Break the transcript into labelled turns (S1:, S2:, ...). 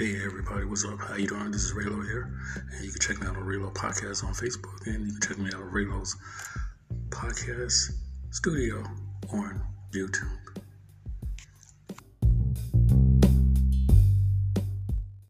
S1: Hey everybody, what's up? How you doing? This is Raylo here, and you can check me out on Raylo Podcast on Facebook, and you can check me out on Raylo's Podcast Studio on YouTube.